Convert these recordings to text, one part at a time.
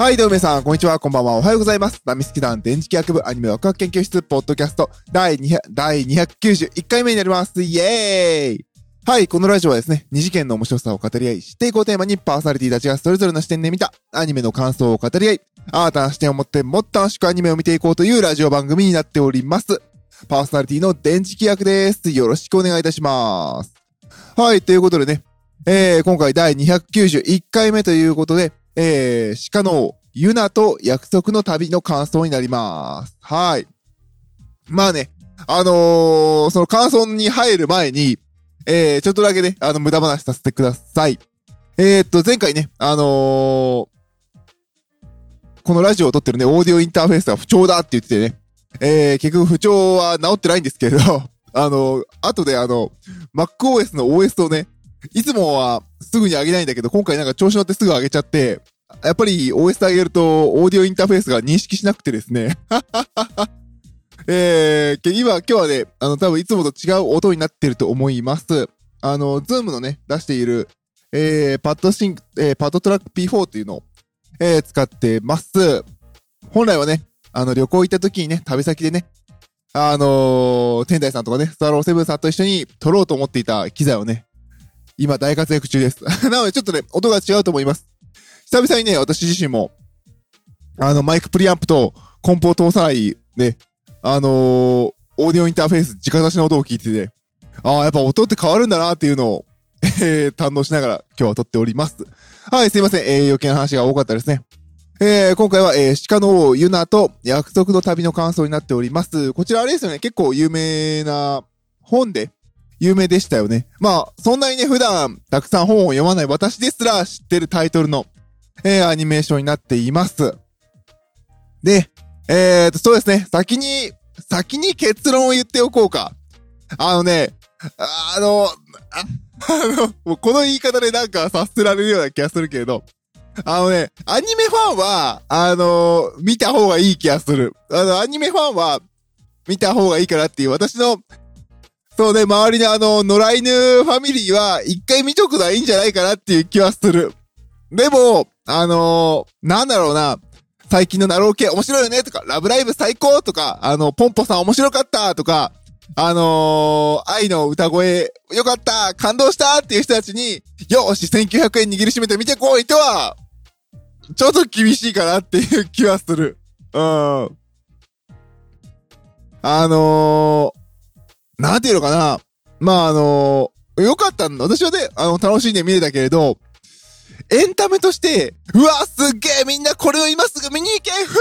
はい、どうも皆さん、こんにちは、こんばんは、おはようございます。ナミスキ団電磁気学部アニメワクワク研究室、ポッドキャスト、第200第291回目になります。イエーイはい、このラジオはですね、二次元の面白さを語り合い、知っていこうテーマにパーソナリティたちがそれぞれの視点で見たアニメの感想を語り合い、新たな視点を持ってもっと楽しくアニメを見ていこうというラジオ番組になっております。パーソナリティの電磁気役です。よろしくお願いいたします。はい、ということでね、えー、今回第291回目ということで、えー、鹿のユナと約束の旅の感想になります。はい。まあね、あのー、その感想に入る前に、えー、ちょっとだけね、あの、無駄話させてください。えー、っと、前回ね、あの、このラジオを撮ってるね、オーディオインターフェースが不調だって言っててね、え、結局不調は治ってないんですけれど、あの、後であの、MacOS の OS をね、いつもはすぐに上げないんだけど、今回なんか調子乗ってすぐ上げちゃって、やっぱり OS 上げると、オーディオインターフェースが認識しなくてですね。えー、今、今日はね、あの、多分いつもと違う音になってると思います。あの、 Zoomのね、出している、えー、パッドシンク、えー、 PodTrak P4 っていうのを、えー、使ってます。本来はね、あの、旅行行った時にね、旅先でね、あのー、天台さんとかね、スターローセブンさんと一緒に撮ろうと思っていた機材をね、今大活躍中です。なのでちょっとね、音が違うと思います。久々にね、私自身も、あの、マイクプリアンプとコンポを通さない、ね、あのー、オーディオインターフェース、直出しの音を聞いてて、ああ、やっぱ音って変わるんだなっていうのを、えー、堪能しながら今日は撮っております。はい、すいません。えー、余計な話が多かったですね。えー、今回は、えー、鹿の王ユナと約束の旅の感想になっております。こちらあれですよね、結構有名な本で有名でしたよね。まあ、そんなにね、普段たくさん本を読まない私ですら知ってるタイトルの、えー、アニメーションになっています。で、えーと、そうですね、先に、先に結論を言っておこうか。あのね、あの、ああの、もうこの言い方でなんか察せられるような気がするけれど、あのね、アニメファンは、あの見た方がいい気がする。あの、アニメファンは、見た方がいいかなっていう、私の、そうね、周りのあの、野良犬ファミリーは、一回見とくのはいいんじゃないかなっていう気はする。でも、あのなんだろうな、最近のナロー系面白いよねとか、ラブライブ最高とか、あの、ポンポさん面白かったとか、あのー、愛の歌声よかった感動したっていう人たちに、よし !1900 円握りしめて見てこいとは、ちょっと厳しいかなっていう気はする。うん。あのー、なんていうのかな。まあ、あのー、よかったんだ。私はね、あの、楽しんで見れたけれど、エンタメとして、うわ、すっげえみんなこれを今すぐ見に行けふ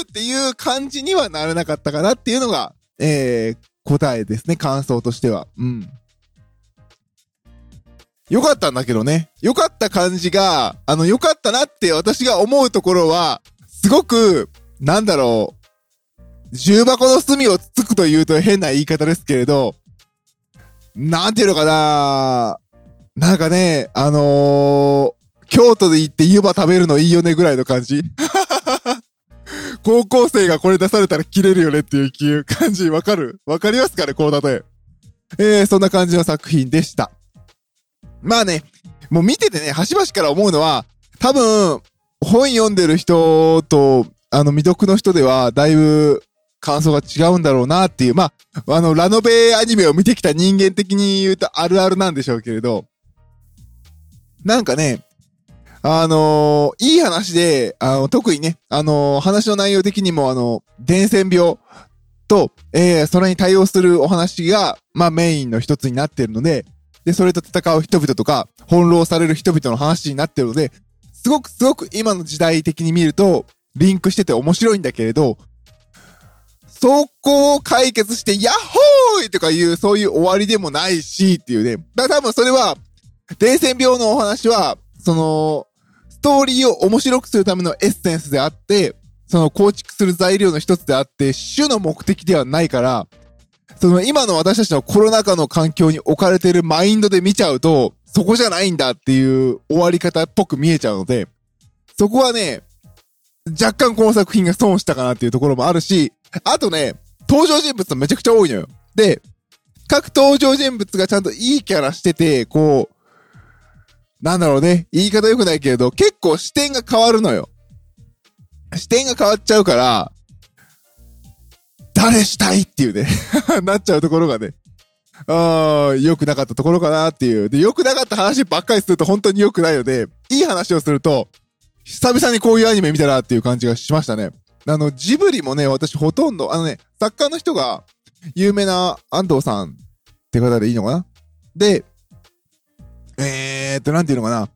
ーっていう感じにはならなかったかなっていうのが、えー、答えですね、感想としては。うん。よかったんだけどね。よかった感じが、あの、よかったなって私が思うところは、すごく、なんだろう、重箱の隅をつつくというと変な言い方ですけれど、なんていうのかななんかね、あのー、京都で行って湯葉食べるのいいよねぐらいの感じ 高校生がこれ出されたら切れるよねっていう感じ、わかる？わかりますかねこの例え。えー、そんな感じの作品でした。まあね、もう見ててね、端々から思うのは、多分、本読んでる人と、あの、未読の人では、だいぶ、感想が違うんだろうなっていう、まあ、あの、ラノベアニメを見てきた人間的に言うとあるあるなんでしょうけれど、なんかね、あのー、いい話で、あの、特にね、あのー、話の内容的にも、あの、伝染病と、えー、それに対応するお話が、まあ、メインの一つになっているので、で、それと戦う人々とか、翻弄される人々の話になってるので、すごくすごく今の時代的に見ると、リンクしてて面白いんだけれど、そこを解決して、ヤッホーイとかいう、そういう終わりでもないし、っていうね。だから多分それは、伝染病のお話は、その、ストーリーを面白くするためのエッセンスであって、その構築する材料の一つであって、主の目的ではないから、その今の私たちのコロナ禍の環境に置かれてるマインドで見ちゃうと、そこじゃないんだっていう終わり方っぽく見えちゃうので、そこはね、若干この作品が損したかなっていうところもあるし、あとね、登場人物めちゃくちゃ多いのよ。で、各登場人物がちゃんといいキャラしてて、こう、なんだろうね、言い方良くないけれど、結構視点が変わるのよ。視点が変わっちゃうから、誰したいっていうね なっちゃうところがね、ああ、良くなかったところかなっていう。で、良くなかった話ばっかりすると本当に良くないので、いい話をすると、久々にこういうアニメ見たなっていう感じがしましたね。あの、ジブリもね、私ほとんど、あのね、作家の人が、有名な安藤さんって方でいいのかな？で、えーっと、なんていうのかな？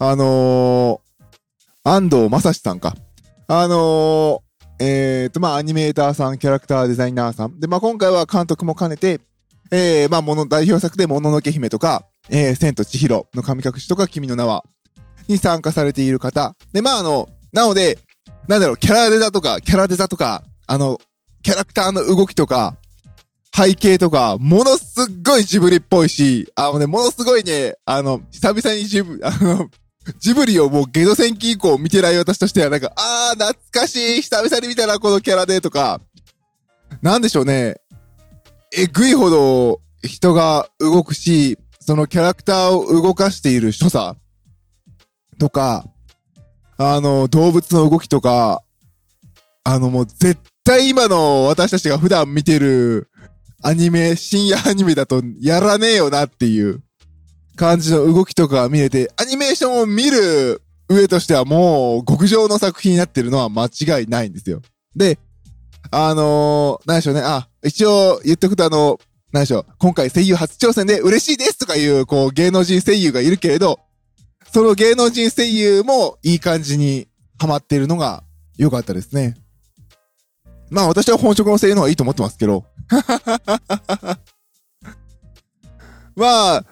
あのー、安藤正史さんか。あのー、えーっと、まあ、アニメーターさん、キャラクターデザイナーさん。で、まあ、今回は監督も兼ねて、えー、まあ、もの、代表作で、もののけ姫とか、えー、千と千尋の神隠しとか、君の名は、に参加されている方。で、まあ、あの、なので、なんだろう、キャラデザとか、キャラデザとか、あの、キャラクターの動きとか、背景とか、ものすっごいジブリっぽいし、あのね、ものすごいね、あの、久々にジブ、あの、ジブリをもうゲド戦記以降見てない私としてはなんか、あー、懐かしい久々に見たな、このキャラで、とか、なんでしょうね。えぐいほど人が動くし、そのキャラクターを動かしている所作とか、あの、動物の動きとか、あのもう絶対今の私たちが普段見てるアニメ、深夜アニメだとやらねえよなっていう感じの動きとか見れて、アニメーションを見る上としてはもう極上の作品になってるのは間違いないんですよ。で、あのー、何でしょうね。あ、一応言っとくとあの、何でしょう。今回声優初挑戦で嬉しいですとかいう、こう、芸能人声優がいるけれど、その芸能人声優もいい感じにハマっているのが良かったですね。まあ私は本職の声優の方がいいと思ってますけど。まあ、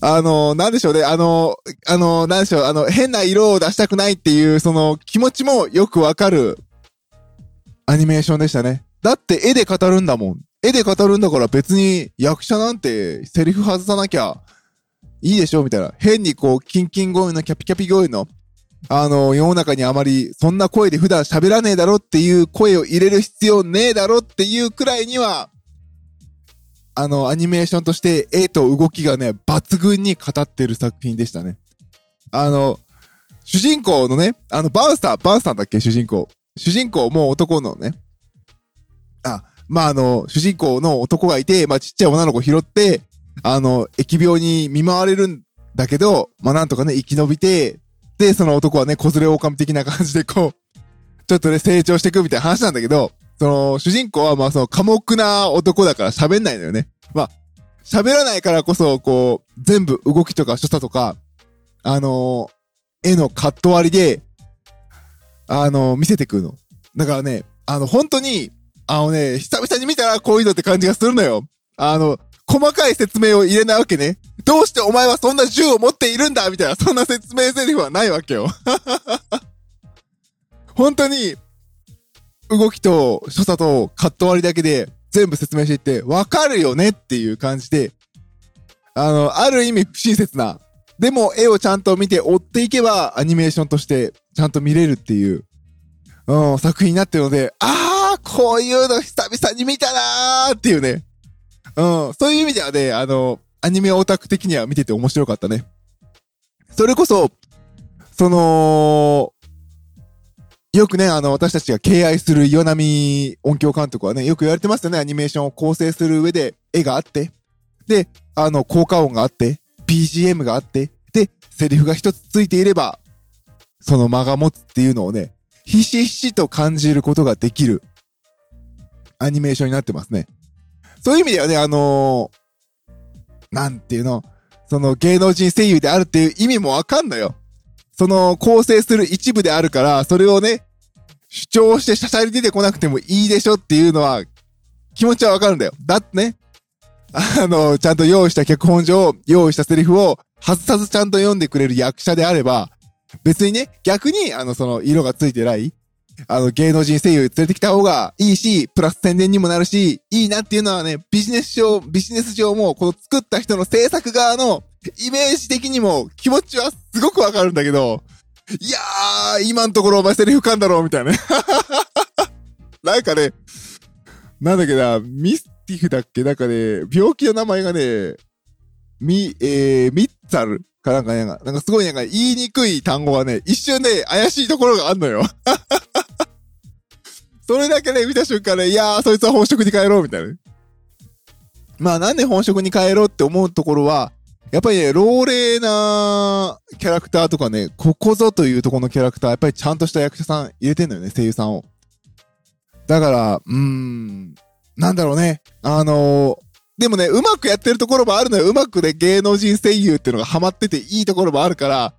あの、なんでしょうね。あの、あの、なんでしょう。あの、変な色を出したくないっていう、その気持ちもよくわかるアニメーションでしたね。だって絵で語るんだもん。絵で語るんだから別に役者なんてセリフ外さなきゃいいでしょ？みたいな。変にこう、キンキン声のキャピキャピ声の、あの、世の中にあまりそんな声で普段喋らねえだろっていう声を入れる必要ねえだろっていうくらいには、あの、アニメーションとして絵と動きがね、抜群に語ってる作品でしたね。あの、主人公のね、あの、バウスター、バウスターだっけ？主人公。主人公も男のね、あ、まあ、あの、主人公の男がいて、まあ、ちっちゃい女の子拾って、あの、疫病に見舞われるんだけど、まあ、なんとかね、生き延びて、で、その男はね、子連れ狼的な感じでこう、ちょっとね、成長していくみたいな話なんだけど、その、主人公はまあその、寡黙な男だから喋んないのよね。まあ、喋らないからこそ、こう、全部動きとか所作とか、あのー、絵のカット割りで、あのー、見せてくるの。だからね、あの、本当に、あのね、久々に見たらこういうのって感じがするのよ。あの、細かい説明を入れないわけね。どうしてお前はそんな銃を持っているんだみたいな、そんな説明台詞はないわけよ。本当に、動きと所作とカット割りだけで全部説明していって、わかるよねっていう感じで、あの、ある意味不親切な、でも絵をちゃんと見て追っていけばアニメーションとしてちゃんと見れるっていう、うん、作品になってるので、あー、こういうの久々に見たなーっていうね。うん、そういう意味ではね、あの、アニメオタク的には見てて面白かったね。それこそ、その、よくね、あの、私たちが敬愛する岩波音響監督はね、よく言われてますよね、アニメーションを構成する上で絵があって、で、あの、効果音があって、BGM があって、で、セリフが一つついていれば、その間が持つっていうのをね、ひしひしと感じることができるアニメーションになってますね。そういう意味ではね、あのー、なんていうの、その芸能人声優であるっていう意味もわかんのよ。その構成する一部であるから、それをね、主張してしゃしゃり出てこなくてもいいでしょっていうのは、気持ちはわかるんだよ。だってね、あの、ちゃんと用意した脚本上、用意したセリフを外さずちゃんと読んでくれる役者であれば、別にね、逆に、あの、その、色がついてない、あの、芸能人声優連れてきた方がいいし、プラス宣伝にもなるし、いいなっていうのはね、ビジネス上、ビジネス上も、この作った人の制作側のイメージ的にも気持ちはすごくわかるんだけど、いやー、今のところお前セリフかんだろ、みたいなね。なんかね、なんだっけな、ミスティフだっけ？なんかね、病気の名前がね、ミ、えー、ミッツァルかなんかね、なんかすごいなんか言いにくい単語がね、一瞬ね、怪しいところがあんのよ。それだけね、見た瞬間ね、いやー、そいつは本職に帰ろう、みたいな。まあなんで本職に帰ろうって思うところは、やっぱりね、老齢なキャラクターとかね、ここぞというところのキャラクター、やっぱりちゃんとした役者さん入れてんのよね、声優さんを。だから、うーん、なんだろうね。あのー、でもね、うまくやってるところもあるのよ。うまくね、芸能人声優っていうのがハマってていいところもあるから、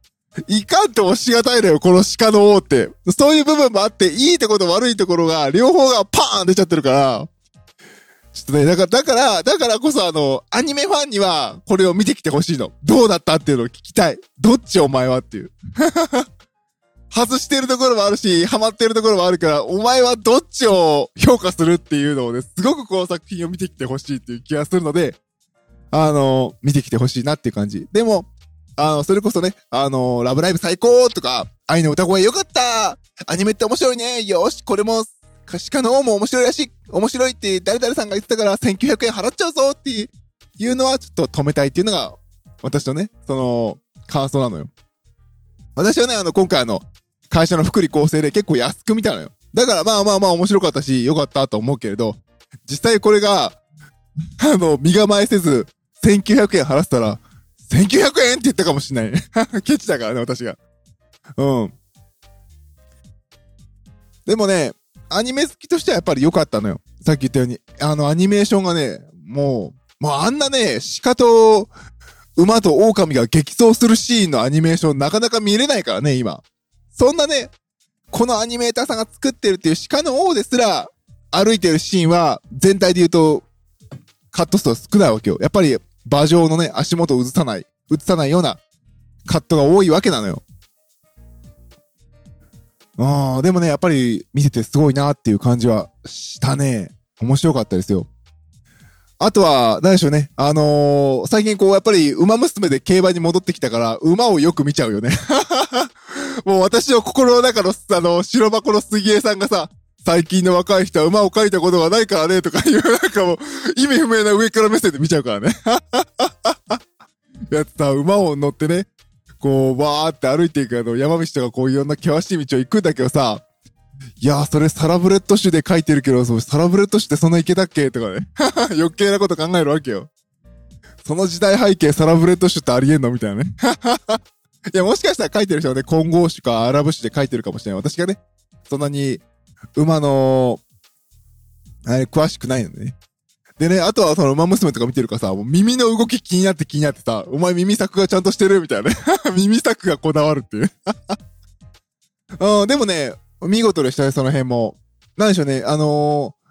いかんともしがたいのよ、この鹿の王って。そういう部分もあって、いいところと悪いところが、両方がパーン出ちゃってるから、ちょっとね、だから、だから、だからこそあの、アニメファンには、これを見てきてほしいの。どうだったっていうのを聞きたい。どっちお前はっていう。外してるところもあるし、ハマってるところもあるから、お前はどっちを評価するっていうのをね、すごくこの作品を見てきてほしいっていう気がするので、あの、見てきてほしいなっていう感じ。でも、あの、それこそね、あの、ラブライブ最高とか、愛の歌声よかったアニメって面白いねよし、これも鹿の王も面白いらしい、面白いって誰々さんが言ってたから1900円払っちゃうぞっていうのはちょっと止めたいっていうのが、私のね、その、感想なのよ。私はね、あの、今回あの、会社の福利厚生で結構安く見たのよ。だからまあまあまあ面白かったし、良かったと思うけれど、実際これが、あの、身構えせず、1900円払ったら、1900円って言ったかもしんないね。ケチだからね、私が。うん。でもね、アニメ好きとしてはやっぱり良かったのよ。さっき言ったように。あの、アニメーションがね、もう、もうあんなね、鹿と馬と狼が激走するシーンのアニメーションなかなか見れないからね、今。そんなね、このアニメーターさんが作ってるっていう鹿の王ですら、歩いてるシーンは、全体で言うと、カット数は少ないわけよ。やっぱり、馬上のね、足元を映さない、映さないようなカットが多いわけなのよ。ああ、でもね、やっぱり見ててすごいなっていう感じはしたね。面白かったですよ。あとは、何でしょうね。あのー、最近こう、やっぱり、馬娘で競馬に戻ってきたから、馬をよく見ちゃうよね。もう私の心の中の、あの、白箱の杉江さんがさ、最近の若い人は馬を描いたことがないからね、とかいう、なんかもう、意味不明な上から目線で見ちゃうからね。やつさ、馬を乗ってね、こう、わーって歩いていくあの、山道とかこういろんな険しい道を行くんだけどさ、いやー、それサラブレッド種で書いてるけど、そサラブレッド種ってそんな毛だっけとかね。余計なこと考えるわけよ。その時代背景サラブレッド種ってありえんのみたいなね。いや、もしかしたら書いてる人はね、混合種かアラブ種で書いてるかもしれない。私がね、そんなに、馬の、あれ、詳しくないのね。でね、あとはそのウマ娘とか見てるからさ、もう耳の動き気になって気になってさ、お前耳作画ちゃんとしてるみたいなね。耳作画こだわるっていう うん、でもね、見事でしたね、その辺も。なんでしょうね、あのー、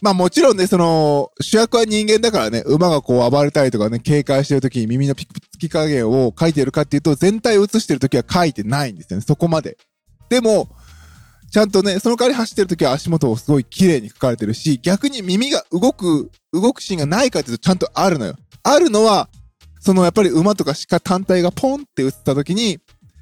まあもちろんね、その、主役は人間だからね、馬がこう暴れたりとかね、警戒してる時に耳のピクピク加減を書いてるかっていうと、全体を映してる時は書いてないんですよね、そこまで。でも、ちゃんとね、その代わり走ってる時は足元をすごい綺麗に書かれてるし、逆に耳が動く、動くシーンがないかっていうとちゃんとあるのよ。あるのは、そのやっぱり馬とか鹿単体がポンって映った時に、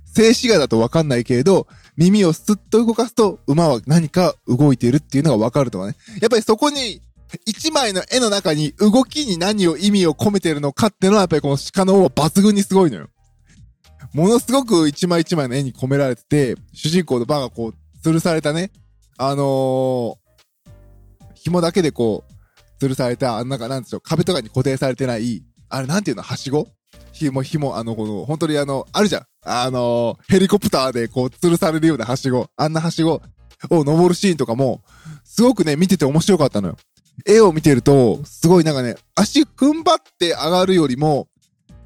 静止画だとわかんないけれど、耳をスッと動かすと馬は何か動いているっていうのがわかるとかね。やっぱりそこに、一枚の絵の中に動きに何を意味を込めてるのかっていうのはやっぱりこの鹿の方は抜群にすごいのよ。ものすごく一枚一枚の絵に込められてて、主人公の馬がこう吊るされたね、あのー、紐だけでこう、吊るされた、あんなかなんでしょう、壁とかに固定されてない、あれなんていうの、はしご？紐、紐、あの、この、本当にあの、あるじゃん。あのー、ヘリコプターでこう、吊るされるようなはしご、あんなはしごを登るシーンとかも、すごくね、見てて面白かったのよ。絵を見てると、すごいなんかね、足踏ん張って上がるよりも、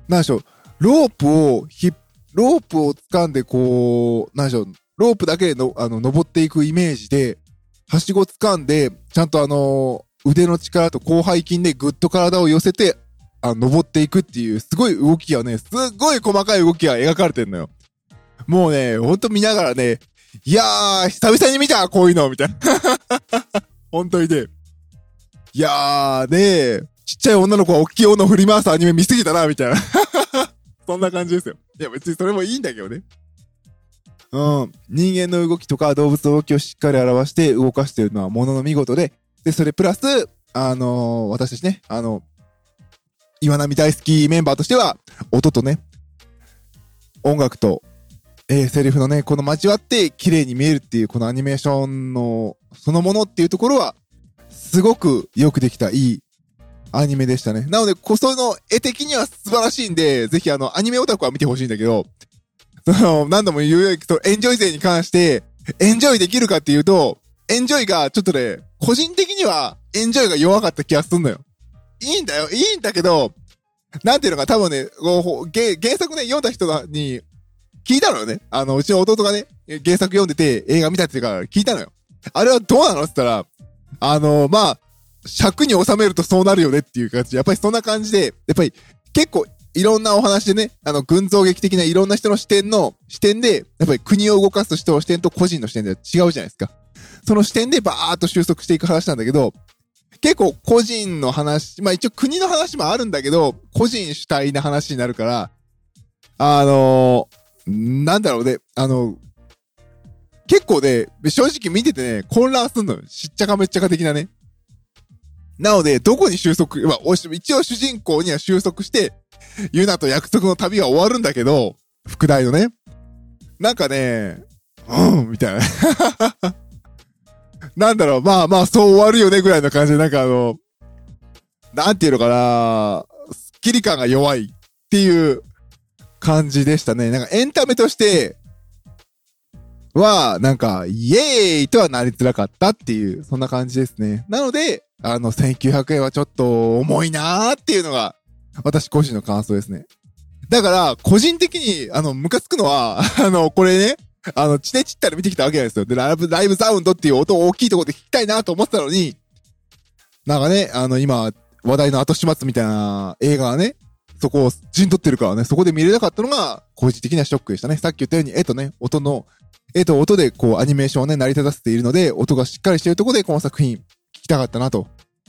なんでしょう、ロープをひ、ロープを掴んでこう、なんでしょう、ロープだけでの、あの、登っていくイメージで、はしご掴んで、ちゃんとあのー、腕の力と広背筋でぐっと体を寄せて、あ登っていくっていう、すごい動きがね、すっごい細かい動きが描かれてんのよ。もうね、ほんと見ながらね、いやー、久々に見たこういうのみたいな。本当にね。いやー、ねちっちゃい女の子は大きい女振り回すアニメ見すぎたな、みたいな。そんな感じですよ。いや、別にそれもいいんだけどね。うん。人間の動きとか動物の動きをしっかり表して動かしているのはものの見事で、で、それプラス、あのー、私たちね、あの、岩波大好きメンバーとしては、音とね、音楽とえー、セリフのね、この交わって綺麗に見えるっていう、このアニメーションの、そのものっていうところは、すごくよくできたいいアニメでしたね。なので、こその絵的には素晴らしいんで、ぜひあの、アニメオタクは見てほしいんだけど、その、何度も言うように、エンジョイ勢に関して、エンジョイできるかっていうと、エンジョイがちょっとね、個人的にはエンジョイが弱かった気がすんのよ。いいんだよ、いいんだけど、なんていうのか、多分ね、原原作ね、読んだ人に聞いたのよね。あの、うちの弟がね、原作読んでて映画見たっていうから聞いたのよ。あれはどうなの？って言ったら、あの、まあ、尺に収めるとそうなるよねっていう感じ。やっぱりそんな感じで、やっぱり結構いろんなお話でね、あの、群像劇的ないろんな人の視点の視点で、やっぱり国を動かす人の視点と個人の視点では違うじゃないですか。その視点でバーっと収束していく話なんだけど、結構個人の話、まあ一応国の話もあるんだけど、個人主体な話になるから、あのー、なんだろうね、あの、結構ね、正直見ててね、混乱すんのよ。しっちゃかめっちゃか的なね。なので、どこに収束、まあ、一応主人公には収束して、ユナと約束の旅は終わるんだけど、副題のね。なんかね、うん、みたいな。なんだろう、まあまあ、そう終わるよねぐらいの感じで、なんかあの、なんていうのかな、スッキリ感が弱いっていう感じでしたね。なんかエンタメとして、は、なんか、イエーイとはなりづらかったっていう、そんな感じですね。なので、あの、1900円はちょっと重いなーっていうのが、私個人の感想ですね。だから、個人的に、あの、ムカつくのは、あの、これね、あの、チネチったら見てきたわけなんですよ。で、ライブ、ライブサウンドっていう音を大きいところで聞きたいなと思ってたのに、なんかね、あの、今、話題の後始末みたいな映画がね、そこを陣取ってるからね、そこで見れなかったのが、個人的なショックでしたね。さっき言ったように、絵とね、音の、絵と音でこう、アニメーションをね、成り立たせているので、音がしっかりしているところで、この作品、聞きたかったなと。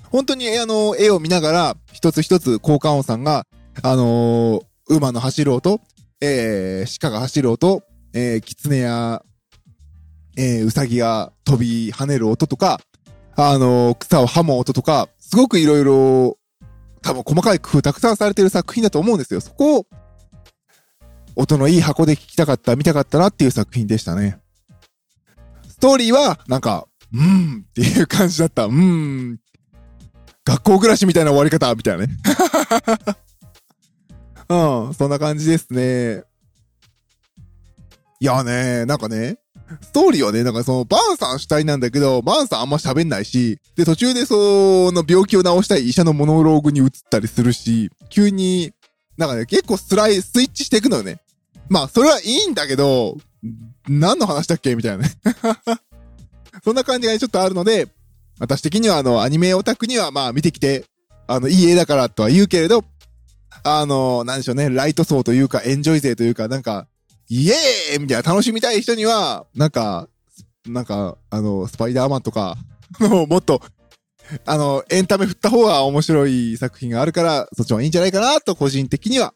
本当に、あの、絵を見ながら、一つ一つ効果音さんが、あのー、馬の走る音、えー、鹿が走る音、えー、狐や、えー、うさぎが飛び跳ねる音とか、あのー、草を噛む音とか、すごくいろいろ、多分細かい工夫たくさんされてる作品だと思うんですよ。そこを、音のいい箱で聞きたかった、見たかったなっていう作品でしたね。ストーリーは、なんか、うーんっていう感じだった。うーん。学校暮らしみたいな終わり方みたいなね。うん、そんな感じですね。いやね、なんかね、ストーリーはね、なんかその、バーンさん主体なんだけど、バーンさんあんま喋んないし、で、途中でその病気を治したい医者のモノローグに移ったりするし、急に、なんかね、結構スライ、スイッチしていくのよね。まあ、それはいいんだけど、何の話だっけみたいなね。そんな感じがちょっとあるので、私的にはあの、アニメオタクにはまあ見てきて、あの、いい絵だからとは言うけれど、あの、なんでしょうね、ライト層というか、エンジョイ勢というか、なんか、イエーイみたいな楽しみたい人には、なんか、なんか、あの、スパイダーマンとか、もっと、あの、エンタメ振った方が面白い作品があるから、そっちもいいんじゃないかなと個人的には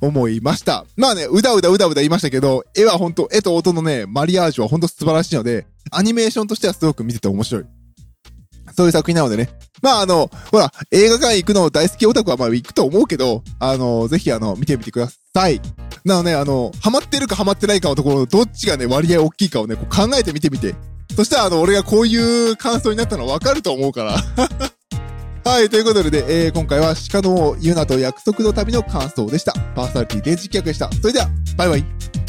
思いました。まあね、うだうだうだうだ言いましたけど、絵は本当絵と音のね、マリアージュは本当素晴らしいので、アニメーションとしてはすごく見てて面白い。そういう作品なのでね。まああの、ほら、映画館行くの大好きオタクはまあ行くと思うけど、あの、ぜひあの、見てみてください。なので、ね、あの、ハマってるかハマってないかのところ、どっちがね、割合大きいかをね、こう考えてみてみて。そしたらあの、俺がこういう感想になったのわかると思うから。はい、ということで、えー、今回は鹿のユナと約束の旅の感想でした。パーソナリティ電磁気役でした。それでは、バイバイ。